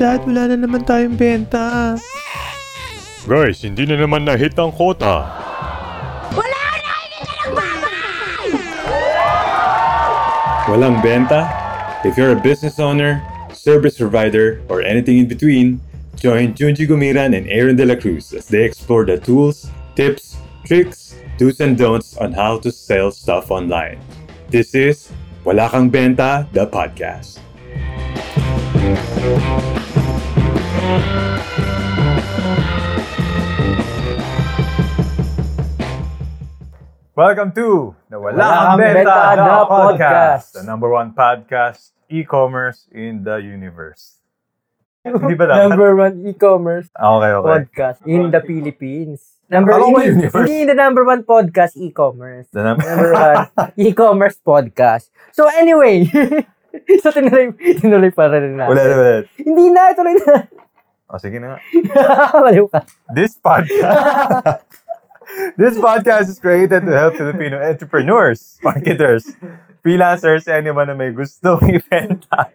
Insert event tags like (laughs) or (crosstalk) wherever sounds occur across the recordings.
Dad, wala na naman tayong benta. Guys, hindi na naman na-hit ang quota. Walang benta? If you're a business owner, service provider, or anything in between, join Junji Gumiran and Aaron De La Cruz as they explore the tools, tips, tricks, do's and don'ts on how to sell stuff online. This is Wala Kang Benta, the podcast. Welcome to the Wala Kang Benta, the podcast. The number one podcast, e-commerce in the universe. (laughs) Hindi ba dapat? Number one e-commerce Okay, okay. podcast in the Philippines. Number Ako ba in, universe? hindi the number one podcast e-commerce. The num- Number one (laughs) e-commerce podcast. So anyway, (laughs) so tinuloy, tinuloy pa rin natin. Ulit, ulit. Hindi na, ituloy na. O, sige na nga. (laughs) Maliw ka. This podcast... (laughs) this podcast is created to help Filipino entrepreneurs, marketers, freelancers, anyone na may gustong ibenta.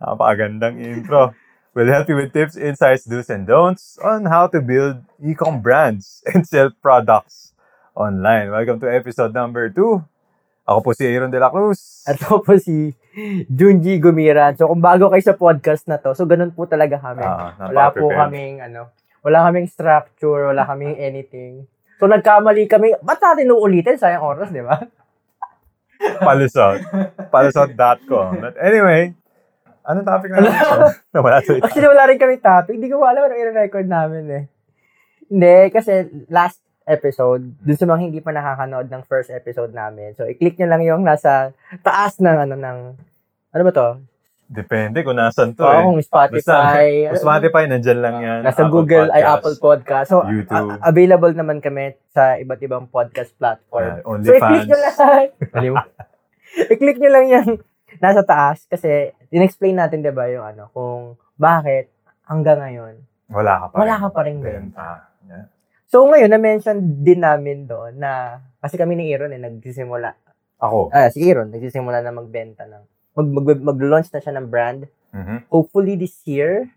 Napakagandang intro. We'll help you with tips, insights, do's, and don'ts on how to build e-com brands and sell products online. Welcome to episode number 2. Ako po si Aaron De La Cruz. At ako po si Junji Gumiran. So kung bago kayo sa podcast na to, so ganun po talaga kami. Ah, wala po kaming ano, wala kaming structure, wala kaming anything. So nagkamali kami, ba't natin uulitin? Sayang oras, di ba? Palusot. Palusot.com. But anyway, anong topic na Wala to (laughs) Actually, wala rin kami topic. Hindi ko alam ano i-record namin eh. Hindi, kasi last episode, dun sa mga hindi pa nakakanood ng first episode namin. So, i-click nyo lang yung nasa taas ng ano ng, ano ba to? Depende kung nasan to Oo, eh. kung Spotify. Basta, kung Spotify, nandyan lang yan. Nasa Apple Google ay Podcast. Apple Podcast. So, YouTube. a- available naman kami sa iba't ibang podcast platform. Yeah, so, i-click OnlyFans. nyo lang. (laughs) I-click nyo lang yung nasa taas kasi in-explain natin, di ba, yung ano, kung bakit hanggang ngayon, Wala ka pa wala rin. ka pa rin benta. So, ngayon, na-mention din namin doon na, kasi kami ni Aaron eh, nagsisimula, Ako. ah, si Aaron, nagsisimula na magbenta ng, mag, mag, mag-launch na siya ng brand. Mhm. Hopefully this year,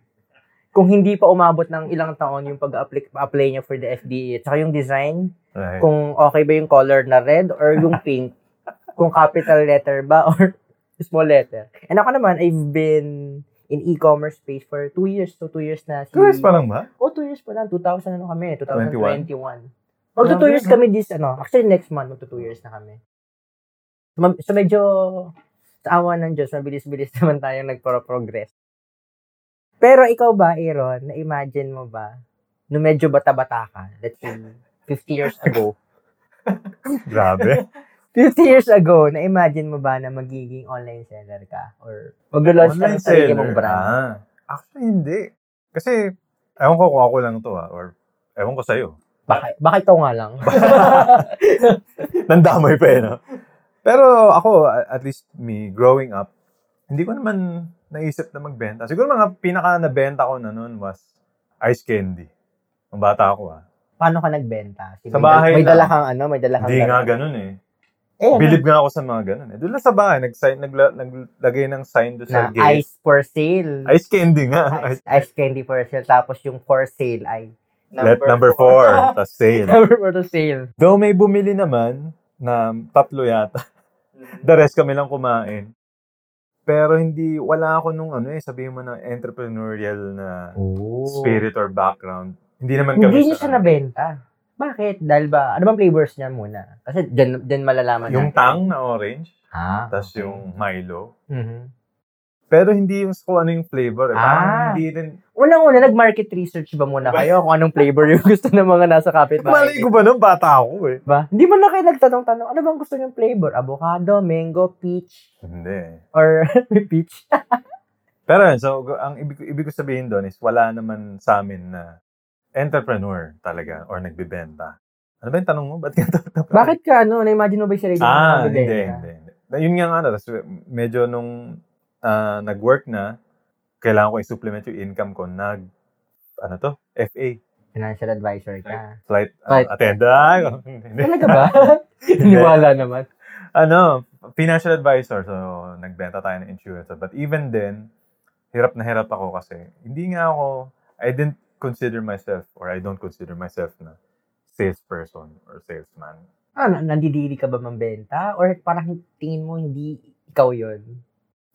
kung hindi pa umabot ng ilang taon yung pag-apply apply niya for the FDA, at saka yung design, Right. kung okay ba yung color na red or yung (laughs) pink, kung capital letter ba or (laughs) small letter. And ako naman, I've been in e-commerce space for two years. So, two years na si... Two years pa lang ba? Oh, two years pa lang. 2000 ano kami? 21? 2021. Magto two Grabe, years no? kami this, ano, actually next month, magto two years na kami. So, medyo, sa awa ng Diyos, mabilis-bilis (laughs) naman tayong nagpro-progress. Pero ikaw ba, Aaron, na-imagine mo ba, nung medyo bata-bata ka, let's say, 50 years ago, (laughs) Grabe. 50 years ago, na-imagine mo ba na magiging online seller ka? Or mag-launch ka ng sarili mong brand? Ah. Actually, hindi. Kasi, ewan ko kung ako lang to ah. Or, ewan ko sa'yo. Baka, baka ikaw nga lang. (laughs) Nandamay pa eh, no? Pero ako, at least me, growing up, hindi ko naman naisip na magbenta. Siguro mga pinaka nabenta ko na noon was ice candy. Nung bata ako ah. Paano ka nagbenta? Sa may, bahay may dala kang ano, may dala kang Hindi nga ganun eh. Eh, ano? Bilib nga ako sa mga ganun eh. Doon lang sa bahay, nag-sign, nagla, naglagay ng sign doon sa na gate. ice for sale. Ice candy nga. Ice, ice candy for sale. Tapos yung for sale ay Let number four, (laughs) tas sale. number for the sale. Though may bumili naman na tatlo yata. The rest kami lang kumain. Pero hindi, wala ako nung ano eh, sabihin mo na entrepreneurial na spirit or background. Hindi naman kami Hindi niyo sa- siya nabenta. Bakit? Dahil ba, ano bang flavors niya muna? Kasi dyan, dyan malalaman Yung natin. tang na orange, Ah. tas okay. yung Milo. Mhm. Pero hindi yung kung ano yung flavor. Eh. Parang Ah. hindi rin. Unang-una, nag-market research ba muna kayo kung anong flavor yung (laughs) gusto ng mga nasa kapitbahay? Malay ko ba nung bata ako eh. ba? Hindi mo na kayo nagtanong-tanong, ano bang gusto niyong flavor? Avocado, mango, peach, Hindi. or (laughs) may peach? (laughs) Pero yun, so ang ibig, ibig ko sabihin doon is wala naman sa amin na entrepreneur talaga or nagbebenta. Ano ba yung tanong mo? Ba't ka Bakit ka, ano, na-imagine mo ba yung sarili mo Ah, hindi, hindi, hindi. Yun nga nga, ano, tas medyo nung ah, nag-work na, kailangan ko i-supplement yung income ko, nag, ano to? FA. Financial advisor ka. Flight, Flight- attendant. (laughs) Hindi. Talaga ba? (laughs) Niwala naman. ano, financial advisor. So, nagbenta tayo ng insurance. But even then, hirap na hirap ako kasi hindi nga ako, I didn't consider myself or I don't consider myself na salesperson or salesman. Ah, na- nandidiri ka ba mambenta? Or parang tingin mo hindi ikaw yon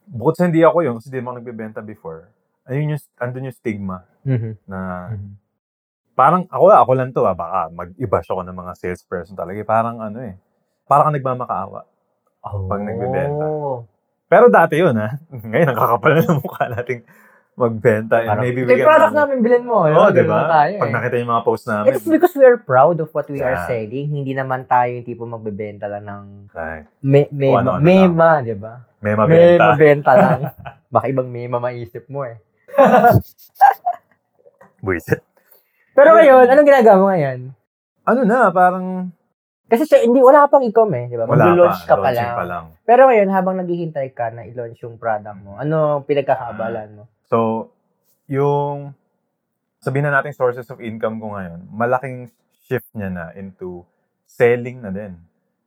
Bukod sa hindi ako yun, kasi di mo ako nagbebenta before, ayun yung, andun yung stigma Mhm. na parang ako, ako lang to ah, baka mag-iba siya ako ng mga salesperson talaga. eh. Parang ano eh, parang ka nagmamakaawa. Oh. Pag nagbebenta. Pero dati yun ha. (laughs) Ngayon, nakakapal na ng mukha nating magbenta. And Parang, maybe we yung can... product namin, bilhin mo. Oo, yun, di ba? tayo, Pag eh. nakita yung mga posts namin. It's because we are proud of what we are Yeah. selling. Hindi naman tayo yung tipo magbebenta lang ng Right. me, mema, ano-ano mema, di ba? May May mabenta. mabenta lang. (laughs) Baka ibang mema maisip mo eh. (laughs) Buisit. Pero ngayon, anong ginagawa mo ngayon? Ano na, parang Kasi siya, hindi, wala ka pang e-com eh, di ba? wala Mag-launch pa. ka pa lang. pa lang. Pero ngayon, habang naghihintay ka na i-launch yung product mo, ano pinagkakaabalan mo? So, yung sabihin na natin sources of income ko ngayon, malaking shift niya na into selling na din.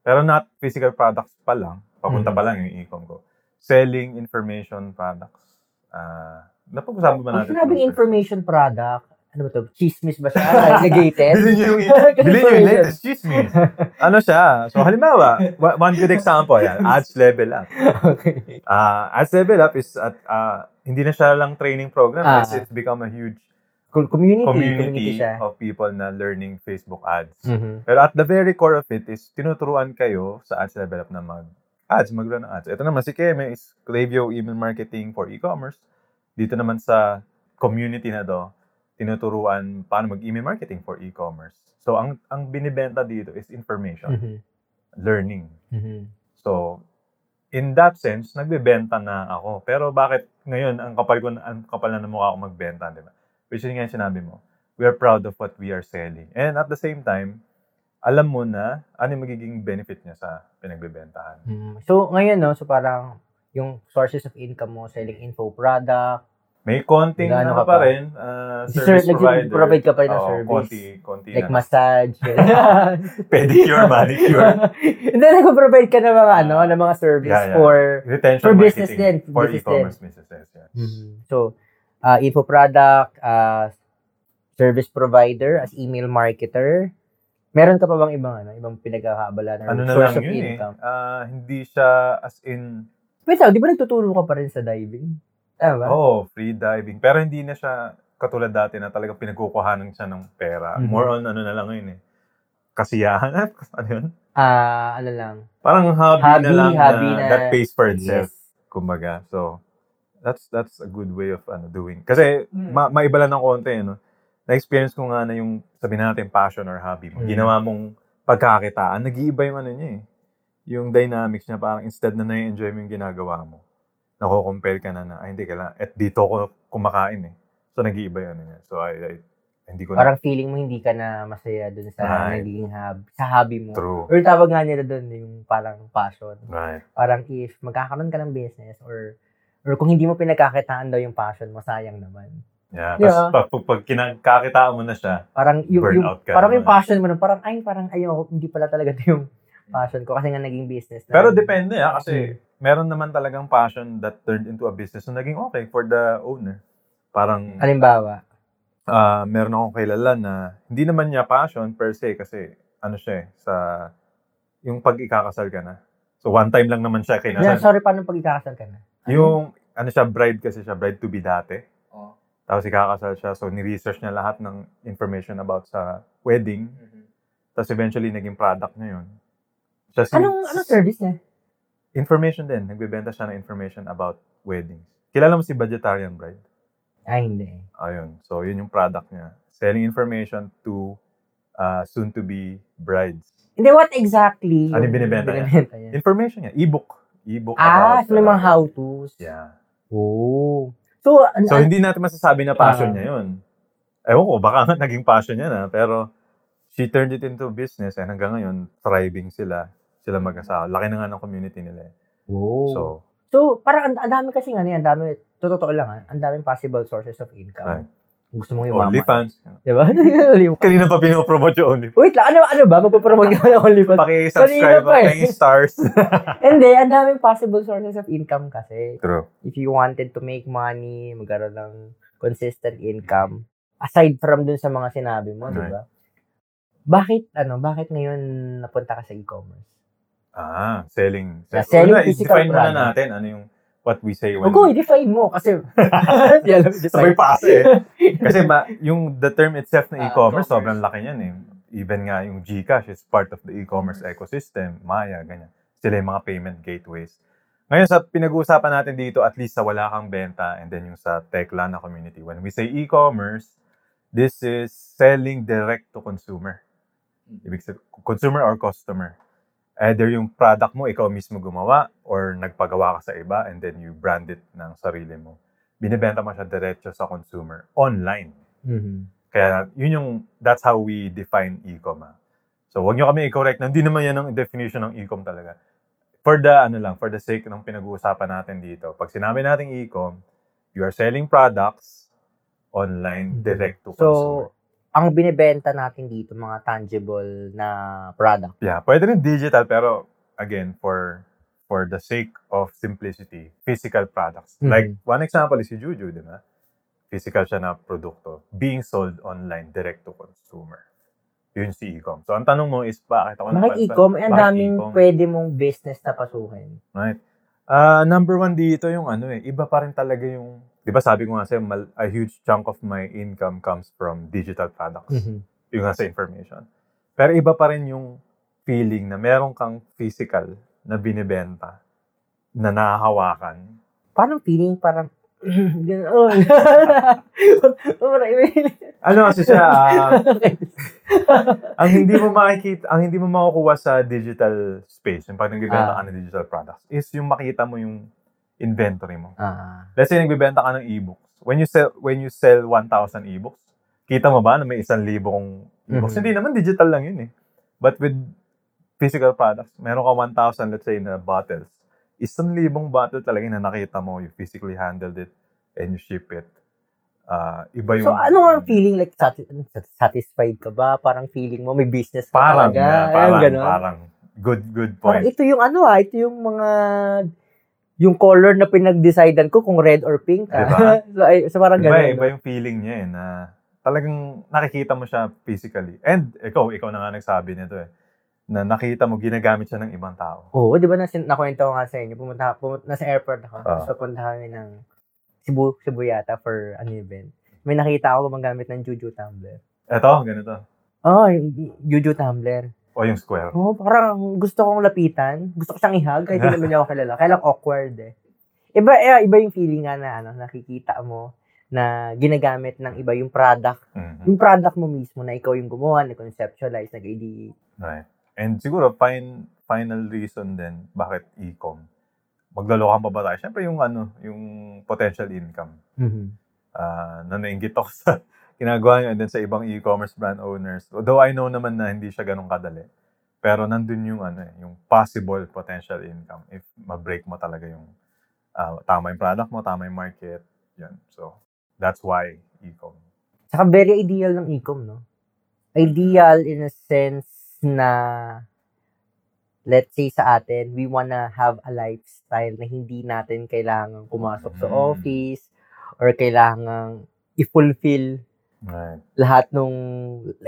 Pero not physical products pa lang. Papunta pa lang yung e-com ko. Selling information products. Ah, napag-usapan ba Ang natin? sinabing ito? information product, ano ba to? Chismis ba siya? (laughs) Negated? Bilhin niyo yung, (laughs) bilhin niyo yung latest chismis. Ano siya? So, halimbawa, wa- one good example yan, ads level up. okay. Ah, ads level up is at ah, hindi na siya lang training program. Ah. It's, it's become a huge Com- Community. Community, community siya. of people na learning Facebook ads. Mhm. Pero at the very core of it is tinuturuan kayo sa ads level up na mag ads, mag-run ads. Ito naman si Keme is Klaviyo email marketing for e-commerce. Dito naman sa community na to, tinuturuan paano mag-email marketing for e-commerce. So ang ang binibenta dito is information, Mhm. learning. Mhm. So in that sense, nagbebenta na ako. Pero bakit ngayon ang kapal ko ang kapal na ng mukha ko magbenta, di ba? Which is nga yung sinabi mo. We are proud of what we are selling. And at the same time, alam mo na ano yung magiging benefit niya sa pinagbebentahan. Mhm. So, ngayon, no, so parang yung sources of income mo, selling info product, May konting ano ka pa pa? rin, uh, Sir, service provider. nag-provide ka pa rin ng Oo, service. konti, konti like na. massage. (laughs) Pedicure, manicure. (laughs) Hindi, nag-provide ka ng mga, ano, ng mga service Yeah, yeah. for, Retention For business din, For business e-commerce businesses, yes. so, uh, info product, uh, service provider, as email marketer. Meron ka pa bang ibang, ano, ibang pinagkakaabala or Ano na source lang of yun eh. income? Ah, hindi siya as in Wait, di ba nagtuturo ka pa rin sa diving? Ba? Oo, free diving. Pero hindi na siya katulad dati na talagang pinagkukuhanan siya ng pera. Mhm. More on ano na lang yun eh. Kasiyahan. (laughs) ano yun? Ah, ano lang. Parang hobby, Hobby, na lang hobby na, na- that pays for itself. Yes. Kumbaga. So, that's that's a good way of ano doing. Kasi Hmm. ma- maiba lang ng konti, no? Na-experience ko nga na yung, sabihin natin, passion or hobby mo. Mm. Ginawa mong pagkakitaan, nag-iiba yung ano niya eh. Yung dynamics niya, parang instead na na-enjoy mo yung ginagawa mo, nako-compare ka na na, ay hindi ka lang, at dito ko kumakain eh. So, nag-iiba yung ano niya. So, I, I hindi ko Parang feeling mo hindi ka na masaya dun sa Right. naging hobby, sa hobby mo. na, true. Or tawag nga nila dun yung parang passion. Right. Parang if magkakaroon ka ng business or or kung hindi mo pinagkakitaan daw yung passion mo, sayang naman. Yeah. Yeah. Tapos pag, pag, pag kinakakitaan mo na siya, Parang yung, yung parang naman. yung passion mo na parang ay parang ayoko hindi pala talaga ito (laughs) yung passion ko kasi nga naging business na. Pero depende ah, Hmm. kasi meron naman talagang passion that turned into a business na naging okay for the owner. Parang, Halimbawa, ah meron akong kilala na hindi naman niya passion per se kasi ano siya eh, sa yung pag ikakasal ka na. So one time lang naman siya yeah, kinasal. sorry paano pag ikakasal ka na? Yung ano siya bride kasi siya bride to be dati. Oh. Tapos ikakasal siya so ni-research niya lahat ng information about sa wedding. Tapos eventually naging product niya yun. Siya si- Anong anong service niya? Information din. Nagbebenta siya ng information about weddings. Kilala mo si Budgetarian Bride? Ay hindi. Ayun. So, yun yung product niya. Selling information to uh, soon-to-be brides. Hindi what exactly Ano yung binibenta niya? binibenta niya? Information niya. E-book. E-book Ah, about, so may mga uh, how-tos. Yeah. Oh. So, an- So, hindi natin masasabi na passion Ah. niya yun. Ewan ko, baka nga naging passion niya na. Pero, she turned it into business and hanggang ngayon, thriving sila. Sila mag-asawa. Laki na nga ng community nila. eh. oh. So, So, parang ang, ang dami kasi nga, ang dami, to- totoo lang ha, ang daming possible sources of income. Right. Gusto mong yumaman. OnlyFans. Diba? (laughs) Kanina pa pinopromote yung OnlyFans. Wait lang, ano, ano ba? Magpapromote ka ng OnlyFans? Paki-subscribe pa eh. paki stars. (laughs) Hindi, ang daming possible sources of income kasi. True. If you wanted to make money, magkaroon ng consistent income, aside from dun sa mga sinabi mo, di ba? Bakit, ano, bakit ngayon napunta ka sa e-commerce? Ah, selling. Yeah, selling Una, physical i-define muna product. natin ano yung what we say when Huwag ko, i-define mo kasi... (laughs) Sabay define. pa kasi eh. Kasi ma, yung the term itself na Ah, e-commerce, e-commerce. sobrang laki niyan eh. Even nga yung GCash is part of the e-commerce ecosystem, Maya, ganyan. Sila yung mga payment gateways. Ngayon sa pinag-uusapan natin dito, at least sa wala kang benta and then yung sa Tekla na community. When we say e-commerce, this is selling direct to consumer. Ibig sabihin, consumer or customer. Either yung product mo, ikaw mismo gumawa or nagpagawa ka sa iba and then you brand it ng sarili mo. Binibenta mo siya diretso sa consumer online. Mhm. Kaya yun yung, that's how we define e-com. ah. So wag nyo kami i-correct hindi naman yan ang definition ng e-com talaga. For the, ano lang, for the sake ng pinag-uusapan natin dito, pag sinabi natin e-com, you are selling products online Mhm. direct to So, consumer. Ang binibenta natin dito, mga tangible na product. Yeah, pwede rin digital pero again for for the sake of simplicity, physical products. Mhm. Like one example is si Juju, di ba? Physical siya na produkto being sold online direct to consumer. Yun si e-com. So ang tanong mo is bakit ako Bakit e-com? Eh, ang daming e-com? pwede mong business na pasukin. Right. Ah, number one dito yung ano eh, iba pa rin talaga yung, di ba sabi ko nga sa'yo, mal- a huge chunk of my income comes from digital products. Mhm. yung nga sa information. Pero iba pa rin yung feeling na meron kang physical na binibenta na nahahawakan. Parang feeling, parang, (laughs) ganoon. (laughs) Ano kasi siya, ah, (laughs) ang hindi mo makikita, ang hindi mo makukuha sa digital space, yung pag nagbibenta Ah. ka ng digital products, is yung makita mo yung inventory mo. ah, Let's say nagbibenta ka ng e-books. When you sell when you sell 1,000 e-books, kita mo ba na may 1,000 kong e-books? Mhm. Hindi naman digital lang yun eh. But with physical products, meron ka 1,000 let's say na bottles. 1,000 bottle talaga na nakita mo, you physically handled it and you ship it. Ah, iba yung so, ano ang feeling? Like, sati- satisfied ka ba? Parang feeling mo, may business ka Parang, talaga. yeah, Ayun, parang, ganon. parang good good Parang point. ito yung ano ah, ito yung mga yung color na pinag-decidean ko kung red or pink. Ah. Diba? (laughs) so, ay, so parang Iba, ganun. iba yung feeling niya eh, na talagang nakikita mo siya physically. And ikaw, ikaw na nga nagsabi nito eh, na nakita mo ginagamit siya ng ibang tao. Oo, di ba nasin, nakwento ko nga sa inyo, pumunta, pumunta nasa airport ako, Ah. so punta kami ng Cebu, Cebu yata for an event. May nakita ako gumagamit ng Juju tumbler. Eto, ganito. Oh, yung Juju tumbler. O yung square. Oo, parang gusto kong lapitan. Gusto ko siyang ihag kahit hindi naman niya ako kilala. Kaya lang awkward eh. Iba, eh, iba yung feeling nga na ano, nakikita mo na ginagamit ng iba yung product. Mhm. Yung product mo mismo na ikaw yung gumawa, na-conceptualize, nag-ideate. Right. And siguro, fine, final reason din bakit e-com. Maglalokan pa ba tayo? Siyempre yung ano, yung potential income. Ah, na nainggit ako sa ginagawa nyo and then sa ibang e-commerce brand owners. Although I know naman na hindi siya ganun kadali. Pero nandun yung ano eh, yung possible potential income if ma-break mo talaga yung ah, tama yung product mo, tama yung market. Yan. So, that's why e-com. Saka very ideal ng e-com, no? Ideal in a sense na let's say sa atin, we wanna have a lifestyle na hindi natin kailangan pumasok sa Mm. office or kailangan i-fulfill Right. lahat ng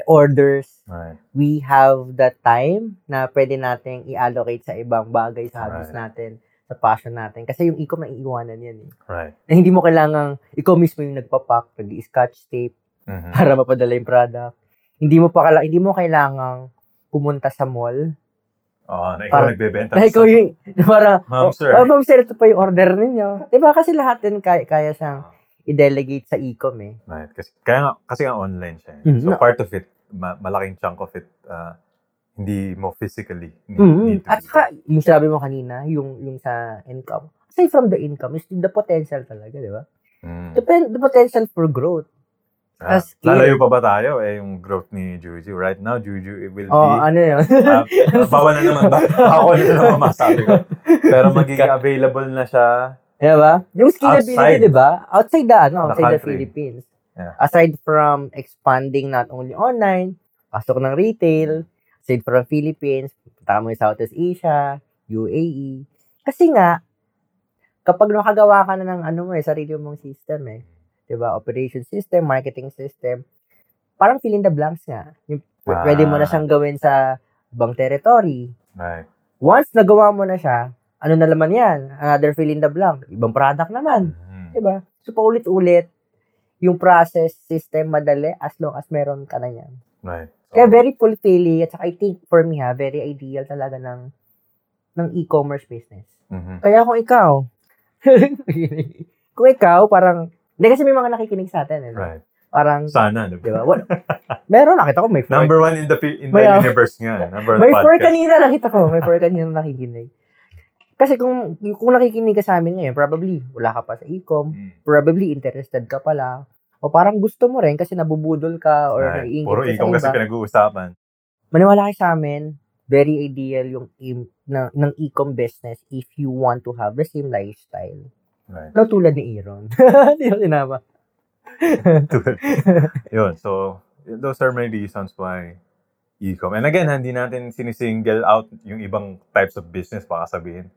orders. Right. We have the time na pwede nating i-allocate sa ibang bagay sa hobbies Right. natin, sa passion natin. Kasi yung e-com na iiwanan yan eh. Right. Na hindi mo kailangan, ikaw mismo yung nagpapak, nag-scotch tape, Mhm. para mapadala yung product. Hindi mo pa kala, hindi mo kailangang pumunta sa mall. Oo, na ikaw Parang- nagbebenta. Na ikaw yung, (laughs) para, Ma'am, sir. oh, ma'am sir, ito pa yung order ninyo. Diba? Kasi lahat din kaya, kaya siyang i-delegate sa e-com eh. Right. Kasi, kaya nga, kasi nga online siya. eh. Mhm. So, part of it, ma- malaking chunk of it, ah, hindi mo physically need, Mhm. need to At saka, yung sabi mo kanina, yung, yung sa income. Aside from the income, is the potential talaga, di ba? Mm. Depend, the potential for growth. Ah, as lalayo pa ba tayo? Eh, yung growth ni Juju. Right now, Juju it will Oh, be... ano yun? ah, bawal na naman ba? (laughs) Ako na naman masabi ko. Pero magiging available na siya. Di ba? Yung scalability, di ba? Outside the, ano, The outside the country. Philippines. Yeah. Aside from expanding not only online, pasok ng retail, aside from Philippines, punta mo yung Southeast Asia, UAE. Kasi nga, kapag nakagawa ka na ng ano mo eh, sarili mong system eh, 'di ba? Operation system, marketing system, parang fill in the blanks nga. Yung, p- Pwede mo na Ah. siyang gawin sa ibang territory. Right. Once nagawa mo na siya, ano na naman yan? Another fill in the blank. Ibang product naman. Mhm. Diba? So, paulit-ulit, yung process system madali as long as meron ka na yan. Right. Kaya very fulfilling at saka I think for me ha, very ideal talaga ng ng e-commerce business. Mhm. Kaya kung ikaw, (laughs) kung ikaw, parang, hindi kasi may mga nakikinig sa atin. Eh, no? Right. Parang, Sana, di ba? Wala. Meron, nakita ko may four. Number one in the in the May- universe nga. Number one may four kanina nakita ko. May four kanina nakikinig. Kasi kung kung nakikinig ka sa amin ngayon, probably wala ka pa sa e-com, Mm. probably interested ka pala, o parang gusto mo rin kasi nabubudol ka or Right. naiingit Puro ka sa ikaw kasi pinag-uusapan. Maniwala kayo sa amin, very ideal yung im, na, ng e-com business if you want to have the same lifestyle. Right. Na tulad ni Aaron. (laughs) Hindi ko sinama. (laughs) Yun. So, those are my reasons why e-com. And again, hindi natin sinisingle out yung ibang types of business, baka sabihin.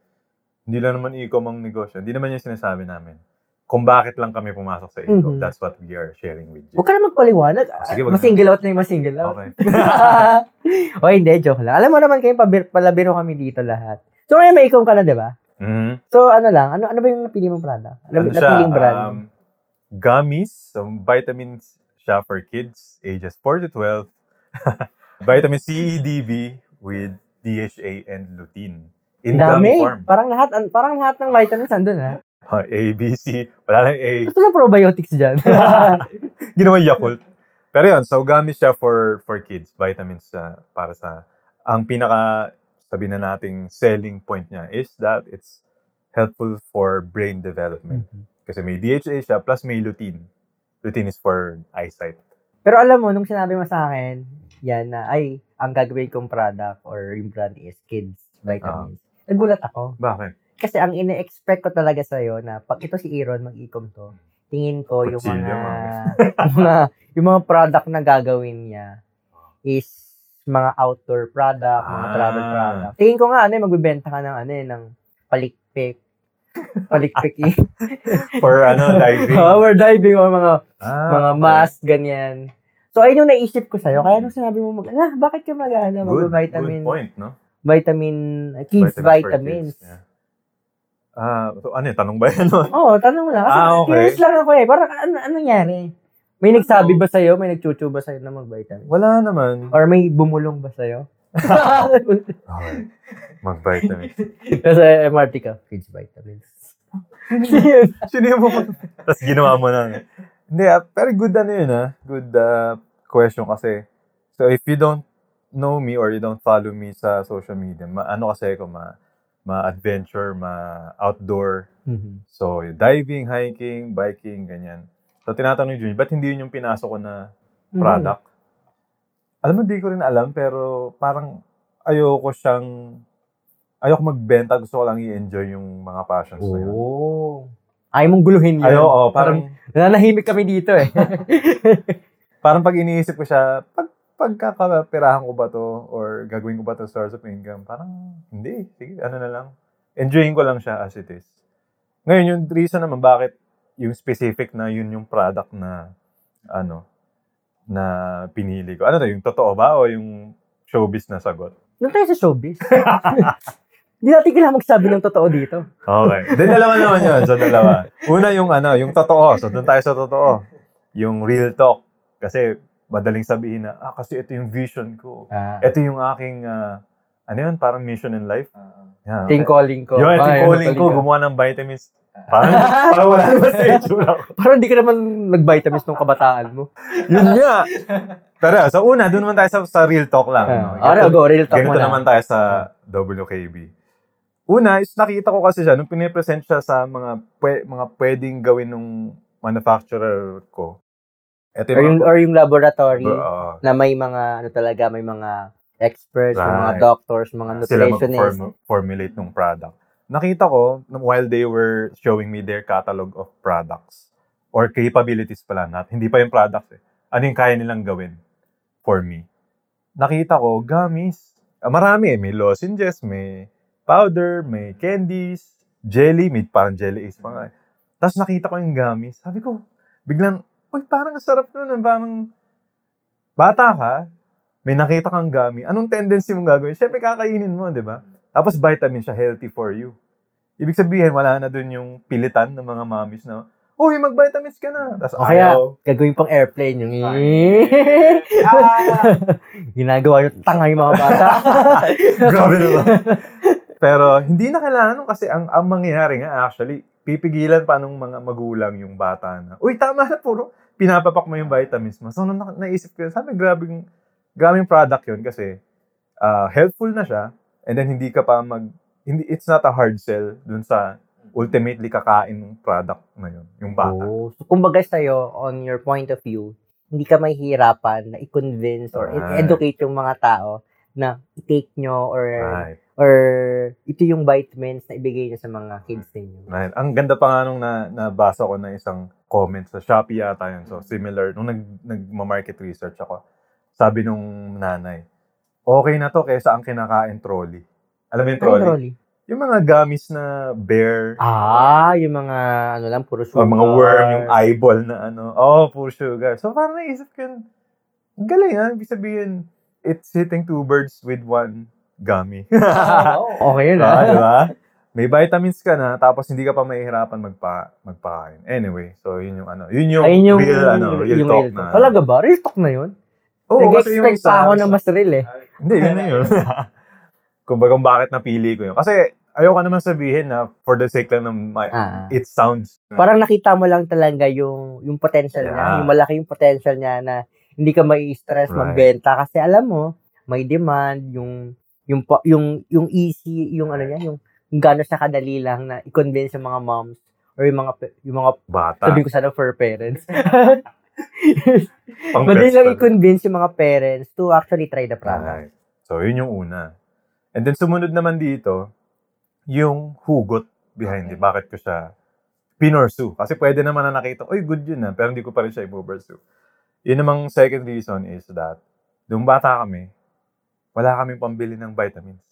Hindi lang naman e-com ang negosyo. Hindi naman yung sinasabi namin. Kung bakit lang kami pumasok sa e-com, Mhm. that's what we are sharing with you. Huwag ka na magpaliwanag. Sige, wag na. Masingle out na yung masingle out. Okay. (laughs) o hindi, joke lang. Alam mo naman kayo, pabir, palabiro kami dito lahat. So ngayon may ikaw ka na, di ba? Mhm. So ano lang, ano ano ba yung napili mong product? Ano, Ano siya? napiling brand? Um, gummies, some vitamins siya for kids ages 4 to 12. (laughs) Vitamin C, E, DB with DHA and lutein. In Dami. form. Parang lahat, an- parang lahat ng vitamins andun ha. Uh, (laughs) A, B, C. Wala lang A. Gusto na probiotics dyan. (laughs) Ginawa Yakult. Pero yun, so gamit siya for for kids. Vitamins uh, para sa... Ang pinaka, sabi na nating selling point niya is that it's helpful for brain development. Kasi may DHA siya plus may lutein. Lutein is for eyesight. Pero alam mo, nung sinabi mo sa akin, yan na, ay, ang gagawin kong product or yung brand is kids vitamins. Ah. Nagulat ako. Bakit? Kasi ang ine-expect ko talaga sa'yo na pag ito si Aaron mag-ecom to, tingin ko yung Kutsilyo, mga, (laughs) mga, yung mga product na gagawin niya is mga outdoor product, mga Ah. travel product. Tingin ko nga, ano, magbibenta ka ng, ano, eh, ng palikpik. (laughs) Palikpik. (laughs) For ano, diving. Power diving o mga Ah, mga okay. mask, ganyan. So, ayun yung naisip ko sa'yo. Kaya nung sinabi mo, mag, ah, bakit ka mag, ano, Good, mag-vitamin, good point, no? Vitamin, uh, kids for vitamins. kids, yeah. Ah, so ano yun? Tanong ba yan? (laughs) Oo, tanong lang. Kasi Ah, okay. curious lang ako eh. Parang, ano, ano nangyari? May nagsabi ba sa'yo? May nagchuchu ba sa'yo na mag-vitamin? Wala naman. Or may bumulong ba sa'yo? (laughs) Okay. Mag-vitamins. Kasi MRT ka, kids vitamins. (laughs) Sino yung? Tapos ginawa mo na. Hindi, ah, pero good ano yun ah. Good ah, question kasi. So if you don't know me or you don't follow me sa social media, ma ano kasi ako, ma ma-adventure, ma-outdoor. Mhm. So, diving, hiking, biking, ganyan. So, tinatanong ni Jun, ba't hindi yun yung pinasok ko na product? Alam mo, di ko rin alam, pero parang ayoko siyang, ayoko magbenta, gusto ko lang i-enjoy yung mga passions ko yun. Oo. Ayaw mong guluhin yun. Ayoko, parang, Nananahimik kami dito eh. (laughs) parang pag iniisip ko siya, pag pagkakapirahan ko ba to or gagawin ko ba to source of income, parang hindi. Sige, ano na lang. Enjoying ko lang siya as it is. Ngayon, yung reason naman bakit yung specific na yun yung product na ano, na pinili ko. Ano to, yung totoo ba o yung showbiz na sagot? Doon tayo sa showbiz. (laughs) Hindi natin kailangan magsabi ng totoo dito. Okay. Then dalawa naman yun. So dalawa. Una yung ano, yung totoo. So doon tayo sa totoo. Yung real talk. Kasi madaling sabihin na, ah, kasi ito yung vision ko. Ah. Ito yung aking, ah, ano yun, parang mission in life. Yan. Ito yung calling ko. Yung yung calling ko, gumawa ng vitamins. Parang, (laughs) parang wala naman sa itsura ko. Parang di ka naman nag-vitamins nung kabataan mo. (laughs) Yun nga. Pero sa una, doon naman tayo sa, sa real talk lang. no? Ah, ano, go, real talk Ganito naman tayo sa WKB. Una, is nakita ko kasi siya, nung pinipresent siya sa mga pwe, mga pwedeng gawin ng manufacturer ko. Ito Or yung, or yung laboratory Oo. na may mga, ano talaga, may mga experts, may mga Right. doctors, mga sila nutritionists. mag-formulate ng product. Nakita ko, while they were showing me their catalog of products, or capabilities pala, not, hindi pa yung products eh. Ano yung kaya nilang gawin for me. Nakita ko, gummies. Ah, marami eh. May lozenges, may powder, may candies, jelly, may parang jelly is pa nga. eh. Tapos nakita ko yung gummies. Sabi ko, biglang, uy, parang ang sarap nun. Parang, bata ka, may nakita kang gummy. Anong tendency mong gagawin? Siyempre, kakainin mo, di ba? Tapos vitamin siya, healthy for you. Ibig sabihin, wala na dun yung pilitan ng mga mommies na, uy, mag-vitamins ka na. Tapos O kaya, ayaw. gagawin pang airplane yung Ah! (laughs) ginagawa yung tanga yung mga bata. (laughs) Grabe naman. (laughs) Pero hindi na kailangan nun kasi ang, ang mangyayari nga actually, pipigilan pa ng mga magulang yung bata na, uy, tama na, puro pinapapak mo yung vitamins mo. So, nung na- naisip ko, yun, sabi, grabing, grabing product yun kasi ah, helpful na siya and then hindi ka pa mag, hindi, it's not a hard sell dun sa ultimately kakain ng product na yun, yung bata. Oo. So, kumbaga sa'yo, on your point of view, hindi ka mahihirapan na i-convince or Right. educate yung mga tao na i-take nyo or Right. Or ito yung vitamins na ibigay niyo sa mga kids ninyo. Right. Ang ganda pa nga nung na, nabasa ko na isang comment sa Shopee yata yun. So, similar. Nung nag, nag-market research ako, sabi nung nanay, okay na to kaysa ang kinakain trolley. Alam mo yung trolley? Rolly. Yung mga gummies na bear, Ah, yung mga ano lang, puro or sugar. mga worm, yung eyeball na ano. Oh, puro sugar. So, parang naisip ko yun, galing ha. Ibig sabihin, it's hitting two birds with one gummy. (laughs) Okay yun Ah, ah. di ba? May vitamins ka na, tapos hindi ka pa mahihirapan magpa, magpakain. Anyway, so yun yung ano, yun yung, Ayun yung real, ano, real yung talk real na. talk. Talaga ba? Real talk na yun? Oo, kasi yung Nag-expect isa, pa ako na mas real eh. Hindi, yun na yun. (laughs) Kung bakit napili ko yun. Kasi ayoko naman sabihin na for the sake lang ng my, Ah. it sounds. Parang nakita mo lang talaga yung yung potential niya, Yeah. yung malaki yung potential niya na hindi ka mai stress Right. magbenta kasi alam mo, may demand, yung yung pa- yung yung easy, yung ano niya, yung, gano'n siya kadali lang na i-convince yung mga moms or yung mga yung mga Bata. sabi ko sana for parents. (laughs) Madali lang i-convince yung mga parents to actually try the product. Right. So, yun yung una. And then, sumunod naman dito, yung hugot behind it. Bakit ko siya pinorsu? Kasi pwede naman na nakita, oy, good yun na, pero hindi ko pa rin siya i-pursue. Yun namang second reason is that, nung bata kami, wala kaming pambili ng vitamins.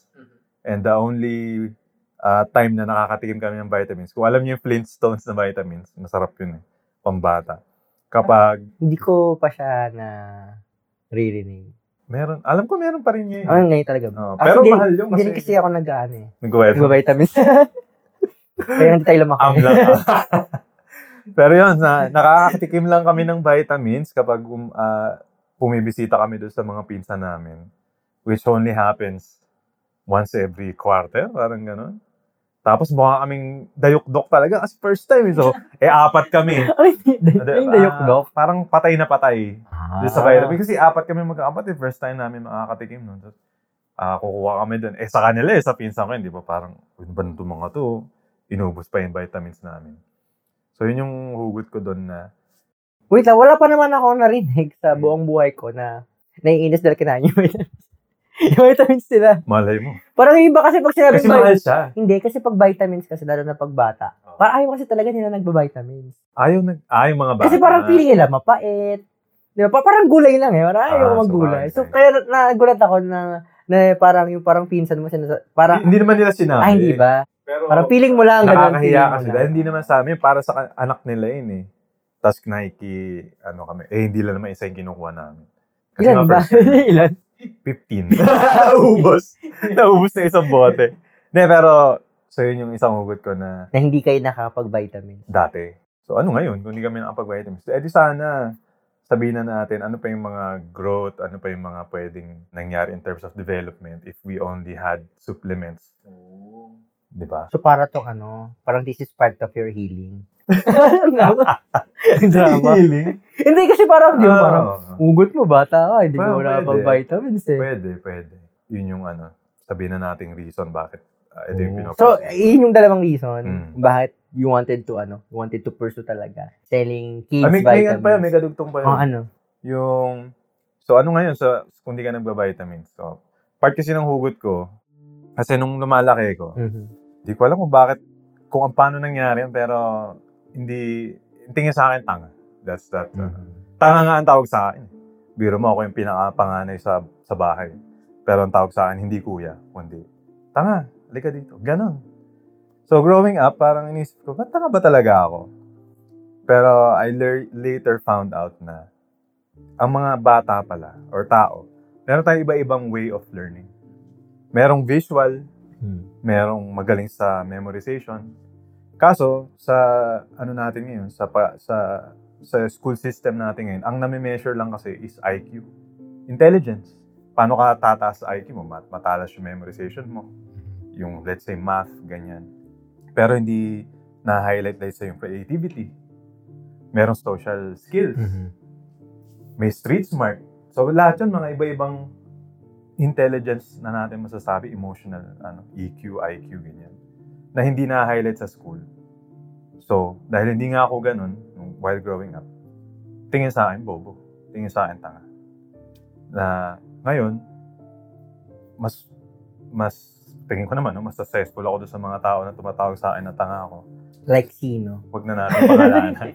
And the only uh, time na nakakatikim kami ng vitamins, kung alam niyo yung Flintstones na vitamins, masarap yun eh, pambata. Kapag Hindi ko pa siya na ririnig. meron, alam ko meron pa rin ngayon. Ah, ngayon talaga Ah, pero hindi- mahal yun kasi- rin kasi ako nag-ano eh. Nag-vitamins. Nag-vitamins. (laughs) Kaya hindi tayo lumaki. Am lang. Pero yun, na, nakakatikim lang kami ng vitamins kapag um, ah, pumibisita kami doon sa mga pinsan namin. Which only happens once every quarter, parang gano'n. Tapos mukha kaming dayok-dok talaga kasi first time. eh. So, (laughs) eh, apat kami. Ay, hindi yung Ah. Parang patay na patay. Ah. Sa vitamin. Kasi apat kami magkakapat. Eh, first time namin makakatikim. No? Tapos, ah, kukuha kami doon. Eh, sa kanila eh, sa pinsan ko, hindi ba parang, ano ba nito mga to? Inubos pa yung vitamins namin. So, yun yung hugot ko doon na, Wait lang, wala pa naman ako narinig sa buong buhay ko na naiinis dahil kinain yung vitamins. (laughs) yung vitamins nila. malay mo. Parang yung iba kasi pag sinabi Kasi mahal siya. Hindi, kasi pag vitamins kasi, lalo na pag bata, parang ayaw kasi talaga nila nagba-vitamins. Ayaw, nag, ayaw mga bata. Kasi parang feeling nila mapait. Di ba? Pa- Parang gulay lang eh. Parang ayaw Ah, so maggulay. bagay. So, kaya na- nagulat ako na, na parang yung parang pinsan mo sinasa, parang, hindi, hindi naman nila sinabi. ah, hindi ba? Pero, Parang feeling mo lang, ganun. nakakahiya mo kasi. Dahil hindi naman sa amin, para sa anak nila yun eh. Tapos Nike, ano kami, eh hindi lang naman isa yung kinukuha namin. Kasi Ilan ba? (laughs) Ilan? 15. (laughs) Naubos. Naubos na isang bote. Hindi, pero, so yun yung isang hugot ko na Na hindi kayo nakakapag-vitamins. dati. So ano ngayon, kung hindi kami nakapag-vitamins? Eh di sana, sabihin na natin ano pa yung mga growth, ano pa yung mga pwedeng nangyari in terms of development if we only had supplements. Di ba? So, para tong ano, parang this is part of your healing. (laughs) Drama. Healing? hindi kasi parang, di ba, parang, Ah, ugot mo, bata ka, hindi mo wala pang vitamins eh. pwede, pwede. Yun yung ano, sabihin na nating reason bakit uh, ito yung pinopursue. So, yun yung dalawang reason Mm. bakit you wanted to, ano, you wanted to pursue talaga. Selling kids Ah, may, may, ano vitamins. pa yun, may kadugtong pa yun. Oh, ano? Yung, so ano ngayon, sa, kung di ka nagba-vitamins. So, part kasi ng hugot ko, kasi nung lumalaki ko, Mhm. di ko alam kung bakit, kung paano nangyari yun, pero hindi, tingin sa akin, tanga. That's that. uh, Mhm. Tanga nga ang tawag sa akin. Biro mo ako yung pinakapanganay sa, sa bahay. Pero ang tawag sa akin, hindi kuya, kundi, tanga, halika dito. Ganon. So, growing up, parang inisip ko, ba't tanga ba talaga ako? Pero I lear- later found out na ang mga bata pala, or tao, meron tayong iba-ibang way of learning. Merong visual, Hmm. merong magaling sa memorization. Kaso, sa ano natin ngayon, sa pa, sa sa school system natin ngayon, ang nami-measure lang kasi is IQ. Intelligence. Paano ka tataas sa IQ mo? Mat matalas yung memorization mo. Yung, let's say, math, ganyan. Pero hindi na-highlight let's say, yung creativity. Merong social skills. Mhm. May street smart. So, lahat yun, mga iba-ibang intelligence na natin masasabi, emotional, ano, EQ, IQ, ganyan, na hindi na-highlight sa school. So, dahil hindi nga ako ganun, while growing up, tingin sa akin, bobo. Tingin sa akin, tanga. Na, ngayon, mas, mas, tingin ko naman, no, mas successful ako doon sa mga tao na tumatawag sa akin na tanga ako. Like sino? Huwag na natin pangalanan.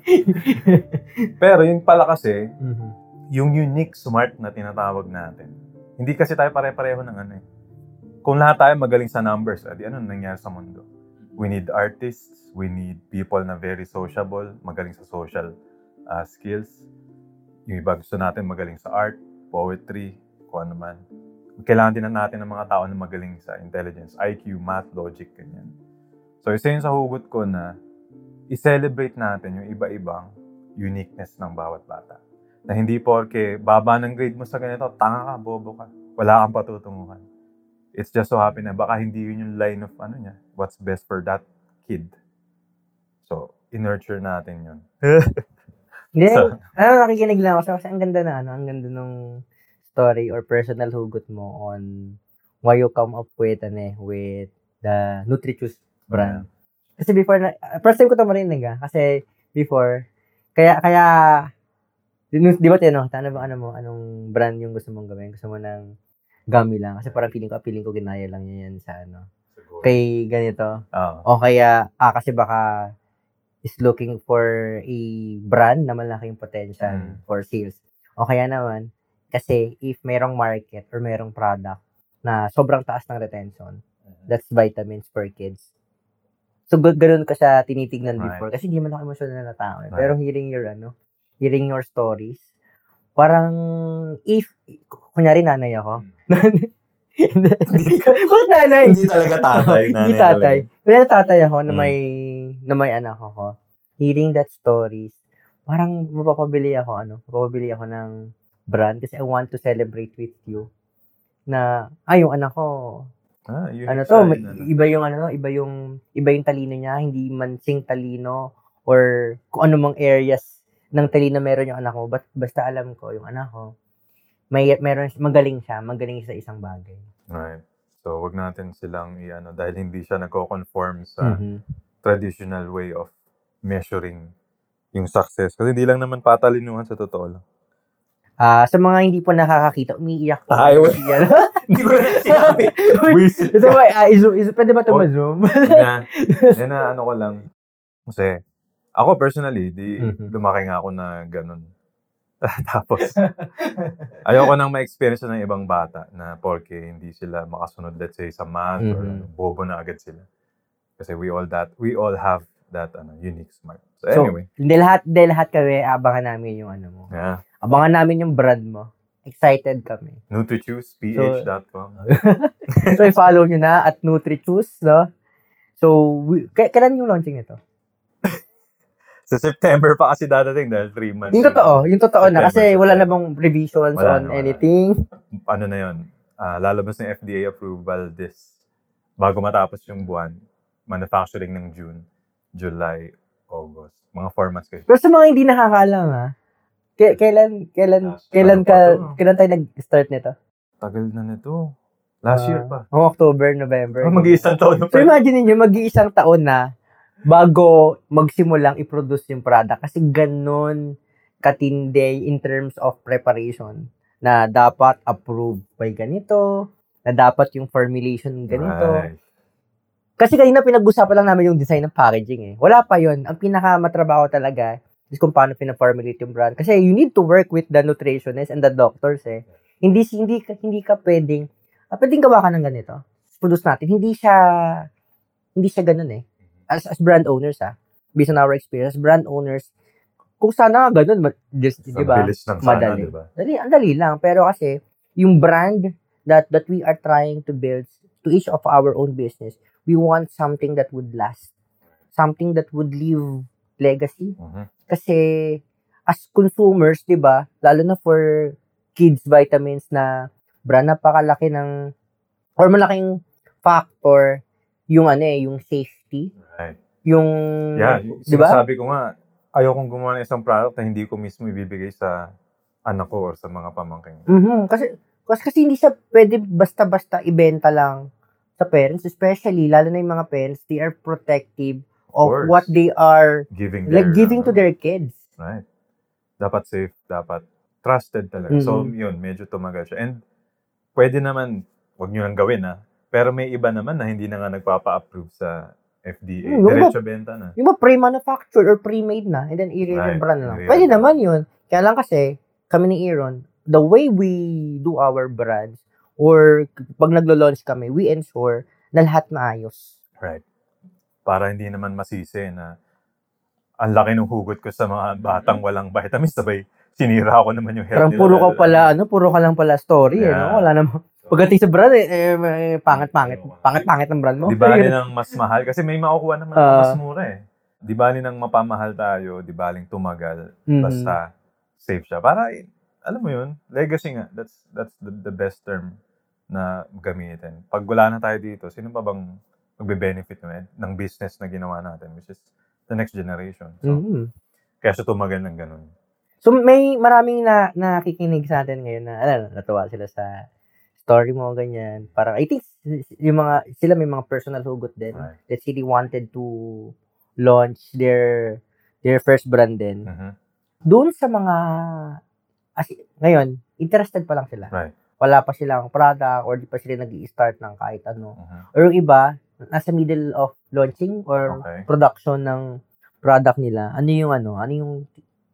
(laughs) Pero yun pala kasi, Mhm. yung unique smart na tinatawag natin. Hindi kasi tayo pare-pareho ng ano eh. Kung lahat tayo magaling sa numbers, adi ano nangyari sa mundo? We need artists, we need people na very sociable, magaling sa social uh, skills. Yung iba gusto natin magaling sa art, poetry, kung ano man. Kailangan din na natin ng mga tao na magaling sa intelligence, IQ, math, logic, ganyan. So, isa yun sa hugot ko na i-celebrate natin yung iba-ibang uniqueness ng bawat bata na hindi porke baba ng grade mo sa ganito, tanga ka, bobo ka. Wala kang patutunguhan. It's just so happy na baka hindi yun yung line of ano niya, what's best for that kid. So, in-nurture natin yun. (laughs) Hindi, So- ano, nakikinig lang ako. Kasi ang ganda na, ano, ang ganda nung story or personal hugot mo on why you come up with, ano eh, with the Nutritious brand. Kasi before na, first time ko ito marinig ah. Kasi before, kaya, kaya, di, di ba tinanong, ano ba, ano mo, anong brand yung gusto mong gawin? Gusto mo ng gummy lang. Kasi parang feeling ko, feeling ko ginaya lang niya yan sa ano. Kay ganito. Oo. O kaya, ah, kasi baka is looking for a brand na malaking potential Mm. for sales. O kaya naman, kasi if merong market or merong product na sobrang taas ng retention, that's vitamins for kids. So, g- ganun ko siya tinitignan Right. before. Kasi hindi man ako emotional na tao. eh. Right. Pero hearing your, ano, hearing your stories, parang, if, kunyari nanay ako, Bakit nanay? Hindi talaga tatay. Hindi nanay tatay. talaga. Pero tatay ako na Mm. may na may anak ako. Hearing that stories, parang mapapabili ako ano, mapapabili ako ng brand kasi I want to celebrate with you. Na ay yung anak ko, Ah, ano to, may- iba yung ano, iba yung iba yung talino niya, hindi man sing talino or kung ano mang areas ng talino meron yung anak ko. But basta alam ko yung anak ko, may meron magaling siya, magaling sa isang bagay. Right. So, wag natin silang i-ano dahil hindi siya nagko-conform sa Mhm. traditional way of measuring yung success. Kasi hindi lang naman patalinuhan sa totoo lang. Ah, sa mga hindi po nakakakita, umiiyak po. Ay, wala. (laughs) Hindi ko na sinabi. (laughs) Ito ba, ah, izo, izo, pwede ba ito Oh. ma-zoom? na, (laughs) na ano ko lang. Kasi, ako personally, di Mhm. lumaki nga ako na ganun. (laughs) Tapos, ayoko nang ma-experience ng ibang bata na porke hindi sila makasunod, let's say, sa math or Mhm. ano, bobo na agad sila. Kasi we all that, we all have that ano, unique smart. So, So, anyway, Hindi lahat, hindi lahat kami, abangan namin yung ano mo. yeah. Abangan namin yung brand mo. Excited kami. NutriChoose.ph.com. (laughs) So, i-follow nyo na at NutriChoose, no? So, we, k- kailan yung launching nito? Sa September pa kasi dadating dahil 3 months. Yung totoo, yung totoo na. Kasi September, wala na September. bang revisions Wala on na, wala. anything. ano na yun, ah, lalabas ng FDA approval this, bago matapos yung buwan, manufacturing ng June, July, August. Mga four months kayo. Pero sa mga hindi nakakaalam, ha? K- kailan, kailan, Last kailan ano ka, to? kailan tayo nag-start nito? Tagal na nito. Last year pa. Oh, October, November. Oh, mag-iisang taon na So pa. imagine niyo mag-iisang taon na bago magsimulang i-produce yung product kasi ganun katindi in terms of preparation na dapat approved by ganito, na dapat yung formulation ganito. Right. Kasi kanina pinag-usapan lang namin yung design ng packaging eh. Wala pa yon Ang pinakamatrabaho talaga is kung paano pina-formulate yung brand. Kasi you need to work with the nutritionist and the doctors eh. Hindi hindi ka hindi ka pwedeng ah, pwedeng gawa ka ng ganito. Produce natin. Hindi siya hindi siya ganun eh. As as brand owners ah, based on our experience, brand owners kung sana nga ganun, ma- just, di ba? Madali. di ba? Dali, ang dali lang. Pero kasi, yung brand that that we are trying to build to each of our own business, we want something that would last. Something that would leave legacy. Mhm. Kasi, as consumers, di ba, lalo na for kids vitamins na brand, napakalaki ng, or malaking factor, yung ano eh, yung safety, Right. yung, Yeah, di ba? sabi ko nga, ayokong gumawa ng isang product na hindi ko mismo ibibigay sa anak ko or sa mga pamangkin. Mhm. Kasi, kasi, kasi hindi siya pwede basta-basta ibenta lang sa parents, especially, lalo na yung mga parents, they are protective of course. what they are Giving like their, giving to ano, their kids. Right. Dapat safe, dapat trusted talaga. So, Mhm. yun, medyo tumagal siya. And, pwede naman, wag nyo lang gawin ha. Pero may iba naman na hindi na nga nagpapa-approve sa FDA. Hmm, Diretso benta na. Yung ba pre-manufactured or pre-made na, and then i-rebrand Right. lang. Pwede na. naman yun. Kaya lang kasi, kami ni Aaron, the way we do our brands, or pag naglo-launch kami, we ensure na lahat maayos. Right. Para hindi naman masisi na ang laki ng hugot ko sa mga batang walang vitamins. Sabay, sinira ako naman yung health Parang puro ka pala, ano, puro ka lang pala story, eh, Yeah. no? Wala namang, pagdating sa brand, eh, eh, eh, pangit-pangit, pangit-pangit ng brand mo. Di ba (laughs) ng mas mahal? Kasi may makukuha naman Ah. mas mura eh. Di ba ng mapamahal tayo, di baling tumagal, Mhm. basta safe siya. Para, eh, alam mo yun, legacy nga. That's that's the, the best term na gamitin. Pag wala na tayo dito, sino pa bang magbe-benefit ng, ng business na ginawa natin, which is the next generation. So, Mhm. kaya siya tumagal ng ganun. So may maraming na nakikinig sa atin ngayon na ano, natuwa sila sa story mo ganyan. Parang I think yung mga sila may mga personal hugot din. Right. Say they wanted to launch their their first brand din. Mhm. Doon sa mga as, ngayon, interested pa lang sila. Right. Wala pa silang product or di pa sila nag-i-start ng kahit ano. Mhm. Or yung iba, nasa middle of launching or Okay. production ng product nila. Ano yung ano? Ano yung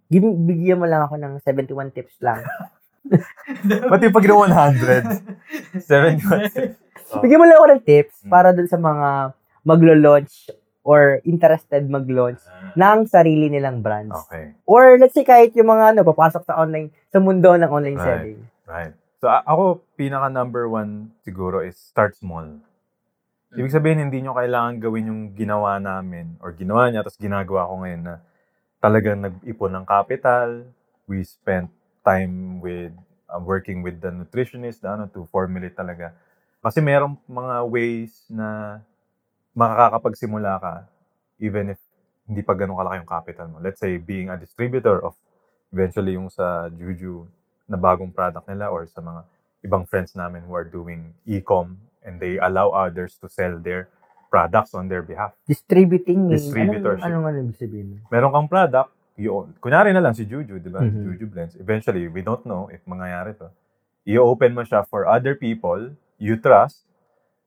Give, bigyan mo lang ako ng 71 tips lang. (laughs) (laughs) Pati pag ginawa 100, 71. Oh. Bigyan mo lang ako ng tips Hmm. para dun sa mga maglo-launch or interested mag-launch ng sarili nilang brands. Okay. Or let's say kahit yung mga ano, papasok sa online, sa mundo ng online Right. selling. Right. So, a- ako, pinaka number one siguro is start small. Ibig sabihin, hindi nyo kailangan gawin yung ginawa namin or ginawa niya, tapos ginagawa ko ngayon na talagang nag-ipon ng capital. We spent time with uh, working with the nutritionist na, ano, to formulate talaga. Kasi merong mga ways na makakapagsimula ka even if hindi pa ganun kalaki yung capital mo. Let's say, being a distributor of eventually yung sa Juju na bagong product nila or sa mga ibang friends namin who are doing e-com and they allow others to sell their products on their behalf. Distributing. meaning- Distributorship. Anong, anong, anong ibig sabihin? Meron kang product, you, kunyari na lang si Juju, di ba? Mhm. Juju Blends. Eventually, we don't know if mangyayari to. I-open mo siya for other people you trust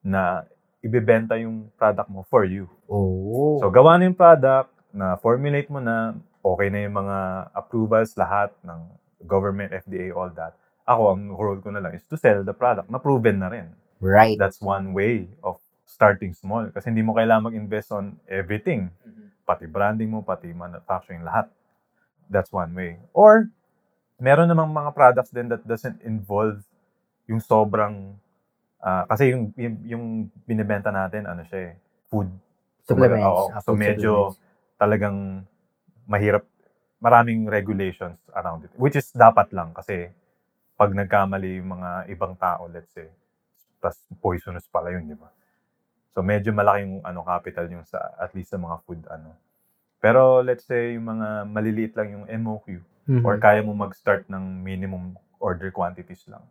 na ibebenta yung product mo for you. Oh. So, gawa na yung product, na formulate mo na, okay na yung mga approvals, lahat ng government, FDA, all that. Ako, ang role ko na lang is to sell the product na proven na rin. right. That's one way of starting small. Kasi hindi mo kailangan mag-invest on everything. Pati branding mo, pati manufacturing, lahat. That's one way. Or, meron namang mga products din that doesn't involve yung sobrang, ah, kasi yung, yung, yung binibenta natin, ano siya eh, food. Supplements. Oo, Ah, so medyo supplements. talagang mahirap, maraming regulations around it. Which is dapat lang kasi pag nagkamali yung mga ibang tao, let's say, tas poisonous pala yun, di ba? So medyo malaki yung ano, capital yung sa, at least sa mga food, ano. Pero let's say yung mga maliliit lang yung MOQ Mhm. or kaya mo mag-start ng minimum order quantities lang.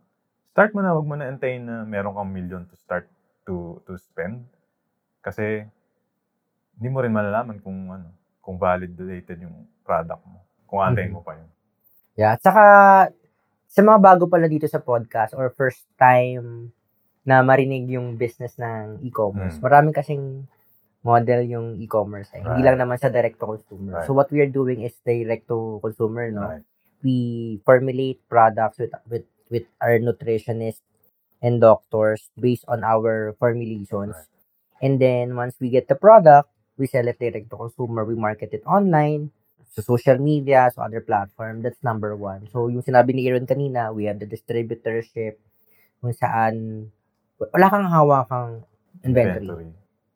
Start mo na, wag mo na antayin na meron kang million to start to to spend. Kasi hindi mo rin malalaman kung ano, kung validated yung product mo. Kung antayin Mhm. mo pa yun. Yeah. At saka, sa mga bago pala dito sa podcast or first time na marinig yung business ng e-commerce, Mm. maraming kasing model yung e-commerce. Eh. Hindi Right. lang naman sa direct to consumer. Right. So what we are doing is direct to consumer, no? Right. We formulate products with with with our nutritionists and doctors based on our formulations. Right. And then once we get the product, we sell it direct to consumer. We market it online, sa social media, sa other platform. That's number one. So yung sinabi ni Aaron kanina, we have the distributorship kung saan wala kang hawakang inventory. Inventory.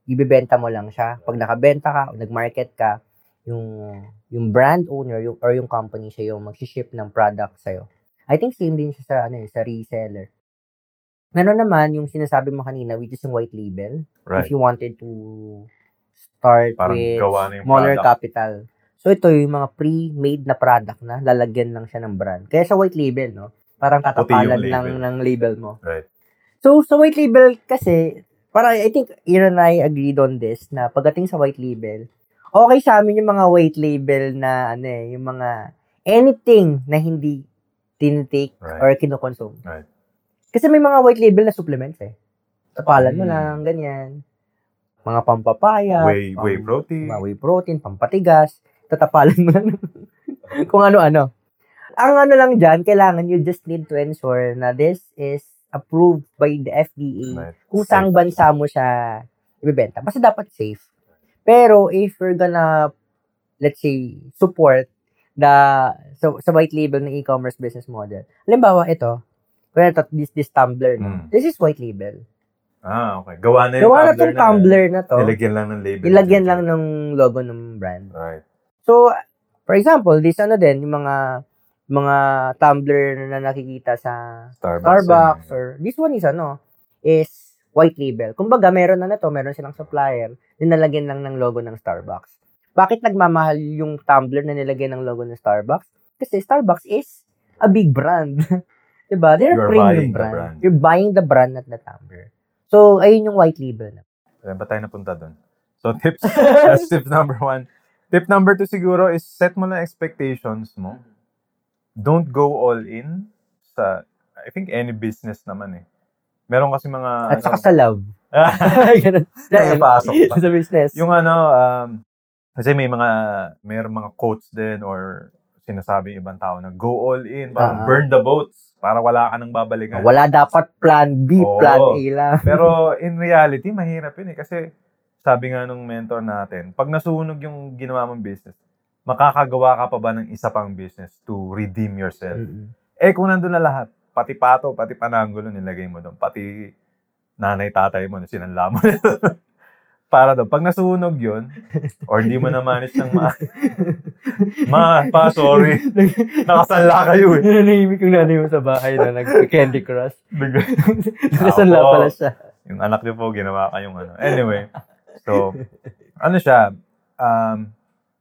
Ibebenta mo lang siya. Pag nakabenta ka o nag-market ka, yung yung brand owner yung, or yung company siya yung mag-ship ng product sa'yo. I think same din siya sa, ano, eh, sa reseller. Meron naman yung sinasabi mo kanina, which is yung white label. Right. If you wanted to start Parang with smaller product. capital. So ito yung mga pre-made na product na lalagyan lang siya ng brand. Kaya sa white label, no? Parang tatapalan label. lang ng label mo. Right. So, sa white label kasi, para I think Aaron and I agreed on this na pagdating sa white label, okay sa amin yung mga white label na ano eh, yung mga anything na hindi tinitake Right. or kinukonsume. Right. Kasi may mga white label na supplements eh. Tapalan mo Mm. lang, ganyan. Mga pampapaya, Whey, pam- whey protein. mga whey protein, pampatigas, tatapalan mo lang (laughs) kung ano-ano. Ang ano lang dyan, kailangan you just need to ensure na this is approved by the FDA Right. kung saang bansa mo siya ibebenta. Basta dapat safe. Pero if we're gonna, let's say, support the so, sa white label ng e-commerce business model. Halimbawa, ito, kaya ito, this, this tumbler, no? Mm. this is white label. Ah, okay. Gawa na yung Gawa na tumbler tong tumbler na to. Nilagyan lang ng label. Ilagyan lang ng logo ng brand. Right. So, for example, this ano din, yung mga mga tumbler na nakikita sa Starbucks. Starbucks and- or this one is ano, is white label. Kumbaga, meron na na to, meron silang supplier, nilalagyan lang ng logo ng Starbucks. Bakit nagmamahal yung tumbler na nilagyan ng logo ng Starbucks? Kasi Starbucks is a big brand. (laughs) diba? They're You're a premium buying the brand. brand. You're buying the brand not the tumbler. So, ayun yung white label na. Saan ba tayo napunta doon? So, tips. (laughs) that's tip number one. Tip number two siguro is set mo na expectations mo. Don't go all in sa, I think any business naman eh. Meron kasi mga, At saka sa love. (laughs) Ganun. May pasok pa. (laughs) sa business. yung ano, um, kasi may mga, mayroong mga quotes din or sinasabi ibang tao na go all in, parang Ah. burn the boats para wala ka nang babalikan. Wala dapat plan B, Oo. plan A lang. Pero (laughs) in reality, mahirap yun eh. Kasi sabi nga nung mentor natin, pag nasunog yung ginawa mong business, makakagawa ka pa ba ng isa pang business to redeem yourself? Mm-mm. Eh kung nandun na lahat, pati pato, pati pananggulo nilagay mo doon, pati nanay, tatay mo na sinanla mo. (laughs) Para doon, pag nasunog yun, or hindi mo na manage ng ma... (laughs) ma, pa, sorry. (laughs) Nakasanla kayo eh. Nanahimik yung nanay mo sa bahay na nag-candy crush. Nakasanla pala siya. yung anak niyo po, ginawa kayong ano. Anyway, so, ano siya, um,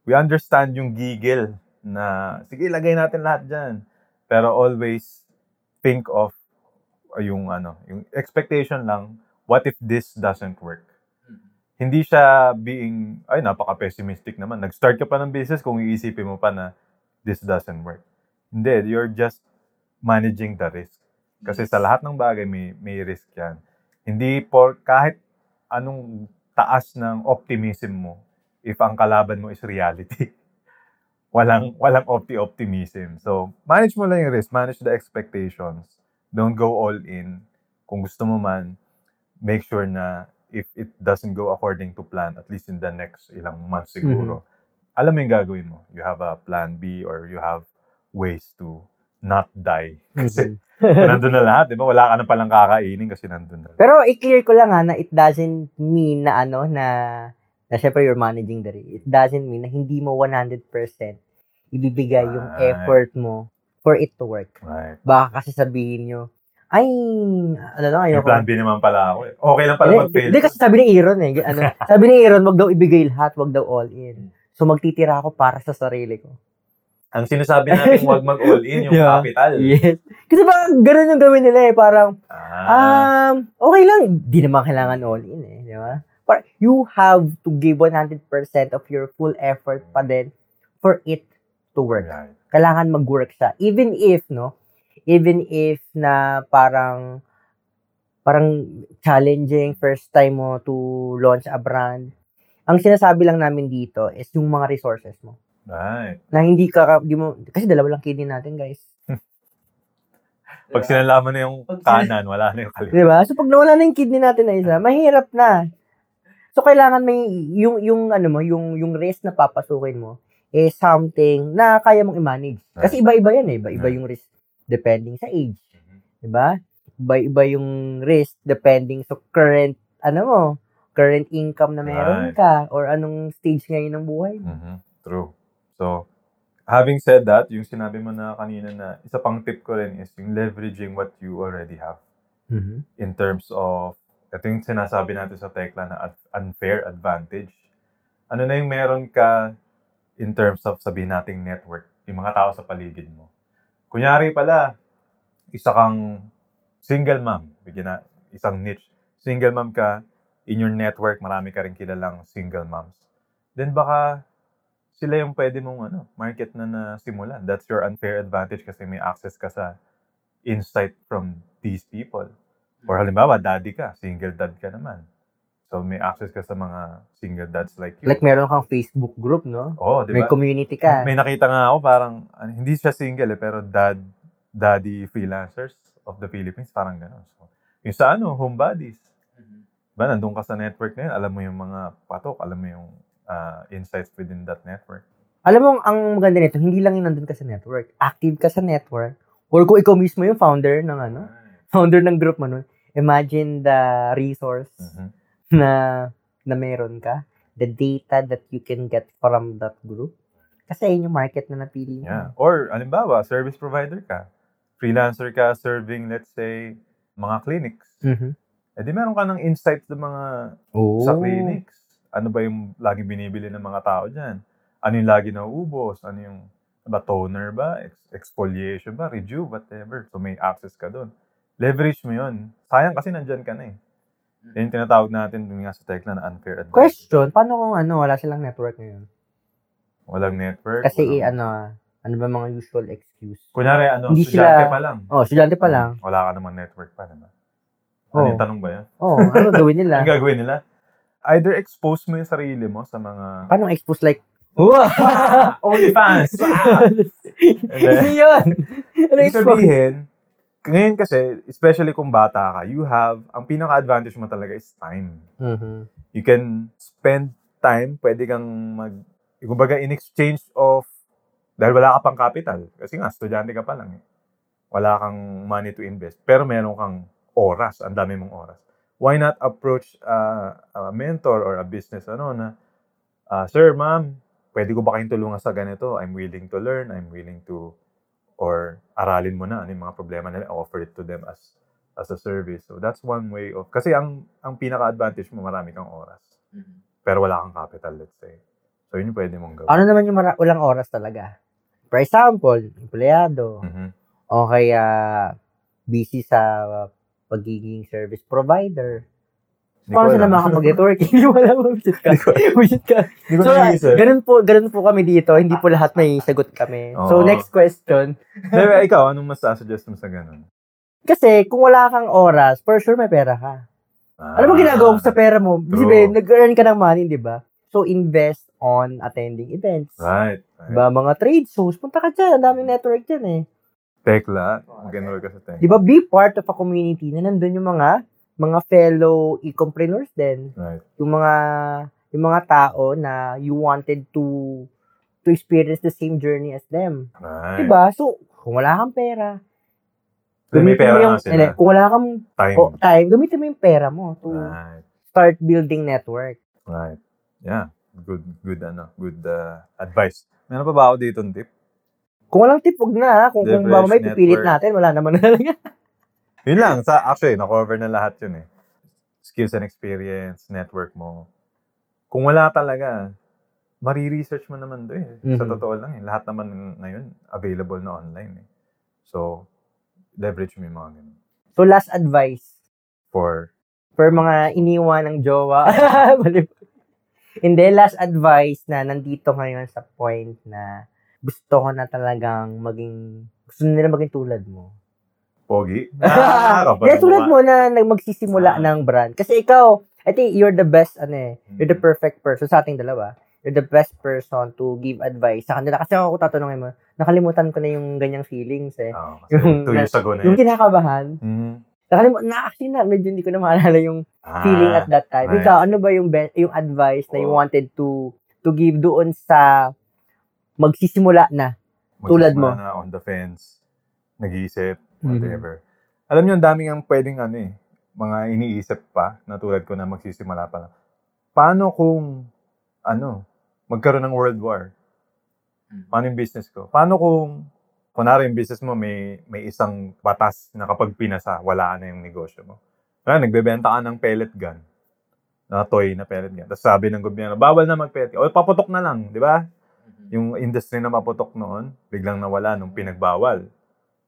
we understand yung gigil na, sige, ilagay natin lahat dyan. Pero always think of uh, yung ano, yung expectation lang, what if this doesn't work? Hindi siya being, ay, napaka-pessimistic naman. Nag-start ka pa ng business kung iisipin mo pa na this doesn't work. Hindi, you're just managing the risk. Kasi sa lahat ng bagay, may, may risk yan. Hindi por kahit anong taas ng optimism mo, if ang kalaban mo is reality. (laughs) walang walang opti-optimism. So, manage mo lang yung risk, manage the expectations. Don't go all in. Kung gusto mo man, make sure na if it doesn't go according to plan, at least in the next ilang months siguro, alam mo yung gagawin mo. You have a plan B or you have ways to not die. (laughs) Kasi nandun na lahat, di ba? Wala ka na palang kakainin kasi nandun na. Pero i-clear ko lang ha na it doesn't mean na ano na na syempre you're managing the risk. It doesn't mean na hindi mo 100% ibibigay yung Right. effort mo for it to work. Right. Baka kasi sabihin nyo, ay, ano lang, May ayoko. plan B naman pala ako eh. Okay lang pala mag-fail. hindi kasi sabi ni Aaron eh. Ano, (laughs) sabi ni Aaron, wag daw ibigay lahat, wag daw all in. So magtitira ako para sa sarili ko. Ang sinasabi natin, (laughs) huwag mag-all in yung Yeah. capital. Yes. Kasi parang ganun yung gawin nila eh. Parang, Ah, um, okay lang. Di naman kailangan all in eh. Di ba? But you have to give 100% of your full effort pa din for it to work. right. Kailangan mag-work siya. Even if, no? Even if na parang parang challenging first time mo to launch a brand. Ang sinasabi lang namin dito is yung mga resources mo. Right. Na hindi ka, di mo, kasi dalawa lang kidney natin, guys. (laughs) Pag sinalaman na yung kanan, wala na yung kaliwa. Di ba? So, pag nawala na yung kidney natin na isa, mahirap na. So, kailangan may, yung, yung, ano mo, yung, yung risk na papasukin mo, is something na kaya mong i-manage. Kasi iba-iba yan eh. Iba-iba yung risk depending sa age. Di ba? Iba-iba yung risk depending sa current, ano mo, current income na meron ka or anong stage ngayon ng buhay mo. Mhm. True. So, having said that, yung sinabi mo na kanina na isa pang tip ko rin is yung leveraging what you already have Mhm. in terms of, ito yung sinasabi natin sa Tekla na unfair advantage. Ano na yung meron ka in terms of sabihin nating network, yung mga tao sa paligid mo. Kunyari pala, isa kang single mom, bigyan na isang niche. Single mom ka, in your network, marami ka rin kilalang single moms. Then baka sila yung pwede mong ano, market na nasimulan. That's your unfair advantage kasi may access ka sa insight from these people. Or halimbawa, daddy ka, single dad ka naman. So may access ka sa mga single dads like you. Like, meron kang Facebook group, no? Oo, di May ba? community ka. May nakita nga ako parang ano, hindi siya single eh, pero dad daddy freelancers of the Philippines parang gano'n. So, yung sa ano, home buddies. Ba, nandun ka sa network na yun, alam mo yung mga patok, alam mo yung ah, insights within that network. Alam mo, ang maganda nito, hindi lang yung nandun ka sa network. Active ka sa network. Or kung ikaw mismo yung founder ng ano, founder ng group mo nun, imagine the resource Mhm. na na meron ka, the data that you can get from that group. Kasi yun yung market na napili mo. Yeah. Or, alimbawa, service provider ka. Freelancer ka serving, let's say, mga clinics. Mhm. Eh di meron ka ng insights sa mga Oh. sa clinics. Ano ba yung lagi binibili ng mga tao dyan? Ano yung lagi nauubos? Ano yung ba, toner ba? Ex- exfoliation ba? Rejuve? Whatever. So may access ka doon. Leverage mo yun. Sayang kasi nandyan ka na eh. Yan yung tinatawag natin dun nga sa Tekla na unfair advantage. Question, paano kung ano, wala silang network ngayon? Walang network. Kasi walang- ano, ano ba mga usual excuse? Kunyari, ano, Hindi estudyante sila- pa lang. Oh, estudyante pa lang. Wala ka naman network pa, diba? Ano Oh. yung tanong ba yan? Oh, ano gawin nila? (laughs) Ang gagawin nila? Either expose mo yung sarili mo sa mga... Paano expose like, Wow! (laughs) OnlyFans! (laughs) Ano yun? Ano expose? sabihin, ngayon kasi, especially kung bata ka, you have, ang pinaka-advantage mo talaga is time. Mhm. You can spend time, pwede kang mag, kumbaga in exchange of, dahil wala ka pang capital, kasi nga, estudyante ka pa lang eh. Wala kang money to invest, pero meron kang oras, ang dami mong oras. Why not approach uh, a mentor or a business, ano, na, ah, Sir, ma'am, pwede ko ba kayong tulungan sa ganito? I'm willing to learn, I'm willing to or aralin mo na ano yung mga problema nila, offer it to them as as a service. So that's one way of kasi ang ang pinaka-advantage mo marami kang oras. Pero wala kang capital, let's say. So yun yung pwede mong gawin. Ano naman yung mara- walang oras talaga? For example, empleyado, Mhm. o kaya busy sa pagiging service provider. Paano sila alam. makakapag-network? (laughs) Hindi mo alam. Bullshit ka. Bullshit ka. So, ganun po, ganun po kami dito. Hindi po lahat may sagot kami. So, Oo. next question. (laughs) Pero ikaw, anong mas suggest mo sa ganun? Kasi, kung wala kang oras, for sure may pera ka. Ano ba ginagawa mo sa pera mo? True. Di ba, nag-earn ka ng money, di ba? So, invest on attending events. Right. right. Diba, mga trade shows, punta ka dyan. Ang daming network dyan eh. Tekla, mag-enroll ka sa Tekla. Di ba, be part of a community na nandun yung mga mga fellow e-compreneurs din. Right. Yung mga yung mga tao na you wanted to to experience the same journey as them. Right. Diba? So, kung wala kang pera, gamitin pera mo yung, sila. hindi, kung wala kang Time. oh, time, gamitin mo yung pera mo to Right. start building network. Right. Yeah. Good, good, ano, good uh, advice. Meron pa ba ako dito tip? Kung walang tip, huwag na. Kung, kung ba may pipilit natin, wala naman na. (laughs) Yun lang. Sa, actually, na-cover na lahat yun eh. Skills and experience, network mo. Kung wala talaga, mari-research mo naman doon eh. Sa Mhm. totoo lang eh. Lahat naman ngayon, available na online eh. So, leverage mo yung mga ganun. So, last advice For, for mga iniwan ng jowa. (laughs) Hindi, last advice na nandito ngayon sa point na gusto ko na talagang maging, gusto nila maging tulad mo. Pogi. (laughs) Ah, Hindi, tulad mo na magsisimula Ah. ng brand. Kasi ikaw, I think you're the best, ano eh, you're the Mm. perfect person sa ating dalawa. You're the best person to give advice sa kanila. Kasi ako tatanungin mo, nakalimutan ko na yung ganyang feelings eh. Kasi Yung- two years ago na Yung yun. kinakabahan, Mhm. nakalimutan, na actually na, medyo hindi ko na maalala yung feeling Ah, at that time. right. Ikaw, ano ba yung be- yung advice na you Oo. wanted to to give doon sa magsisimula na? tulad mo. magsisimula na on the fence, nag-iisip, Whatever. Alam niyo, ang daming ang pwedeng ano eh, mga iniisip pa, na tulad ko na magsisimula pa lang. Paano kung, ano, magkaroon ng world war? Paano yung business ko? Paano kung, kunwari yung business mo may, may isang batas na kapag pinasa, wala na yung negosyo mo. Kaya nagbebenta ka ng pellet gun, na toy na pellet gun. Tapos sabi ng gobyerno, bawal na mag-pellet gun. O, paputok na lang, di ba? Yung industry na maputok noon, biglang nawala nung pinagbawal.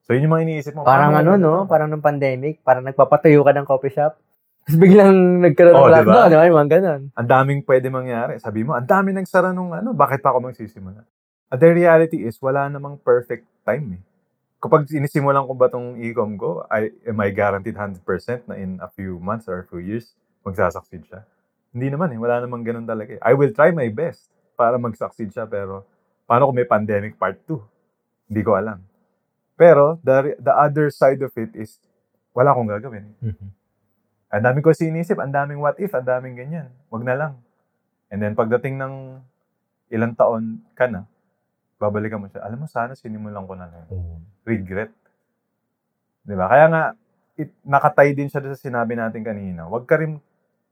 So, yun yung mga iniisip mo. Parang ano, no? Parang nung pandemic, parang nagpapatayo ka ng coffee shop. (laughs) Tapos biglang nagkaroon Oh, ng diba? lockdown, no? Yung mga ganun. Ang daming pwede mangyari. Sabi mo, ang dami nagsara nung ano, bakit pa ako magsisimula? At the reality is, wala namang perfect time eh. Kapag inisimulan ko ba tong e-com ko, I, am I guaranteed 100% na in a few months or a few years, magsasucceed siya? Hindi naman eh. Wala namang ganun talaga eh. I will try my best para mag-succeed siya, pero paano kung may pandemic part 2? Hindi ko alam. Pero, the, the other side of it is, wala akong gagawin. Ang dami ko sinisip, ang daming what if, ang daming ganyan. Wag na lang. And then pagdating ng ilang taon ka na, babalikan mo siya. Alam mo, sana sinimulan ko na lang. Regret. Di ba? Kaya nga, it, nakatay din siya sa sinabi natin kanina. Huwag ka rin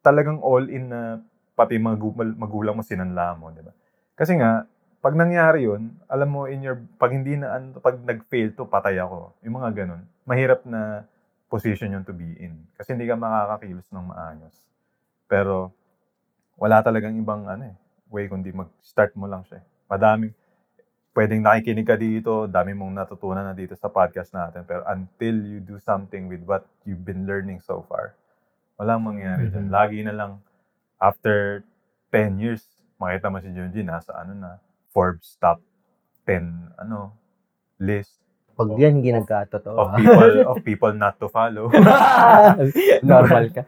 talagang all in na pati magu- magulang mo sinanla mo. Di ba? Kasi nga, pag nangyari yun, alam mo, in your, pag hindi na, ano, pag nag-fail to, patay ako. Yung mga ganun. Mahirap na position yun to be in. Kasi hindi ka makakakilos ng maayos. Pero, wala talagang ibang ano eh, way kundi mag-start mo lang siya. eh. Madaming, pwedeng nakikinig ka dito, dami mong natutunan na dito sa podcast natin. Pero until you do something with what you've been learning so far, walang mangyari dyan. Mhm. Lagi na lang, after 10 years, makita mo si Junji, nasa ano na, Forbes top 10, ano, list Pag yan, hindi nagkatotoo. of ah. people (laughs) of people not to follow. (laughs) Normal ka.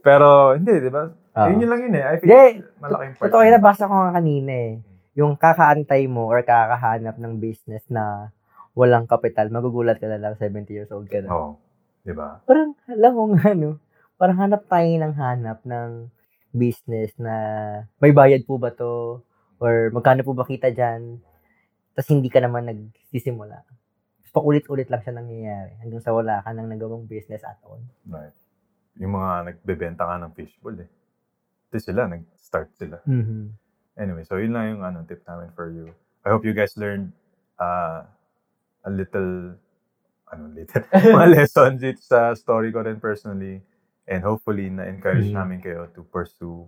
Pero hindi, 'di ba? Ah. Yun yun lang yun eh. I think Hindi, malaking part. Totoo yun, nabasa ko nga kanina eh. Yung kakaantay mo or kakahanap ng business na walang kapital, magugulat ka na lang 70 years old ka na. Oo. 'Di ba? Parang, alam mo nga, no? Parang hanap tayo ng hanap ng business na may bayad po ba to? Or magkano po ba kita dyan? Tapos hindi ka naman nagsisimula. Tapos paulit-ulit lang siya nangyayari hanggang sa wala ka nang nagawang business at all. Right. Yung mga nagbebenta ka ng fishbowl eh. Ito sila, nag-start sila. Mm-hmm. Anyway, so yun lang yung ano, tip namin for you. I hope you guys learned uh, a little, ano, little, (laughs) mga lessons dito sa story ko rin personally. And hopefully, na-encourage Mhm. namin kayo to pursue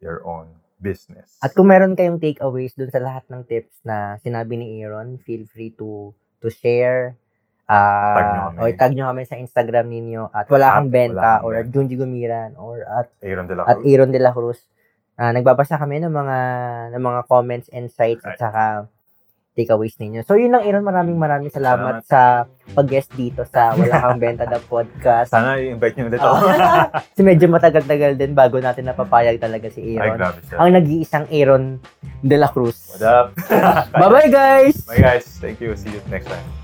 your own business. At kung meron kayong takeaways dun sa lahat ng tips na sinabi ni Aaron, feel free to to share. ah Tag nyo kami. O tag nyo kami sa Instagram ninyo at wala kang At benta wala kang or at. Junji Gumiran or at Aaron de la at Cruz. Aaron de la Cruz. Ah, nagbabasa kami ng mga ng mga comments and sites at saka takeaways ninyo. So yun lang Aaron, maraming maraming salamat, Salamat. sa pag-guest dito sa Wala Kang Benta the podcast. Sana i-invite nyo ulit ako. (laughs) Kasi medyo matagal-tagal din bago natin napapayag talaga si Ay, Aaron. grabe siya. Ang nag-iisang Aaron de la Cruz. What up? (laughs) Bye-bye guys! Bye guys. Thank you. See you next time.